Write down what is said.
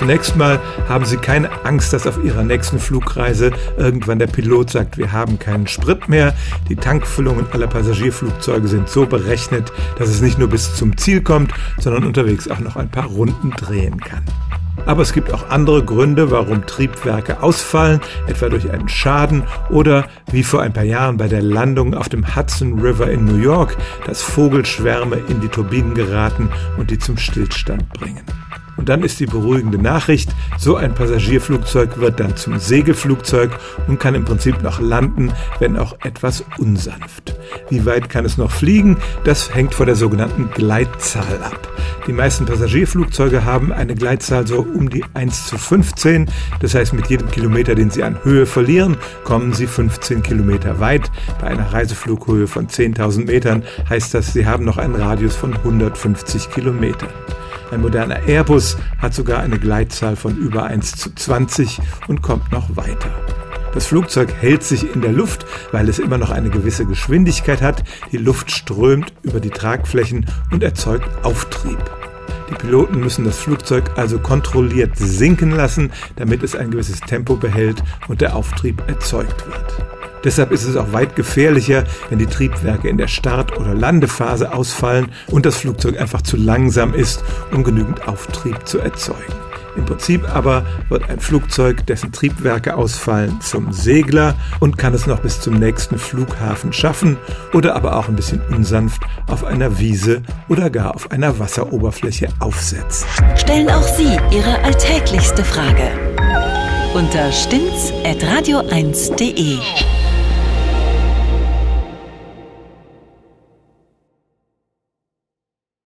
Zunächst mal haben Sie keine Angst, dass auf Ihrer nächsten Flugreise irgendwann der Pilot sagt, wir haben keinen Sprit mehr. Die Tankfüllungen aller Passagierflugzeuge sind so berechnet, dass es nicht nur bis zum Ziel kommt, sondern unterwegs auch noch ein paar Runden drehen kann. Aber es gibt auch andere Gründe, warum Triebwerke ausfallen, etwa durch einen Schaden oder wie vor ein paar Jahren bei der Landung auf dem Hudson River in New York, dass Vogelschwärme in die Turbinen geraten und die zum Stillstand bringen. Und dann ist die beruhigende Nachricht, so ein Passagierflugzeug wird dann zum Segelflugzeug und kann im Prinzip noch landen, wenn auch etwas unsanft. Wie weit kann es noch fliegen? Das hängt von der sogenannten Gleitzahl ab. Die meisten Passagierflugzeuge haben eine Gleitzahl so um die 1 zu 15. Das heißt, mit jedem Kilometer, den sie an Höhe verlieren, kommen sie 15 Kilometer weit. Bei einer Reiseflughöhe von 10.000 Metern heißt das, sie haben noch einen Radius von 150 Kilometern. Ein moderner Airbus hat sogar eine Gleitzahl von über 1 zu 20 und kommt noch weiter. Das Flugzeug hält sich in der Luft, weil es immer noch eine gewisse Geschwindigkeit hat. Die Luft strömt über die Tragflächen und erzeugt Auftrieb. Die Piloten müssen das Flugzeug also kontrolliert sinken lassen, damit es ein gewisses Tempo behält und der Auftrieb erzeugt wird. Deshalb ist es auch weit gefährlicher, wenn die Triebwerke in der Start- oder Landephase ausfallen und das Flugzeug einfach zu langsam ist, um genügend Auftrieb zu erzeugen. Im Prinzip aber wird ein Flugzeug, dessen Triebwerke ausfallen, zum Segler und kann es noch bis zum nächsten Flughafen schaffen oder aber auch ein bisschen unsanft auf einer Wiese oder gar auf einer Wasseroberfläche aufsetzen. Stellen auch Sie Ihre alltäglichste Frage unter stimmtz.radio1.de.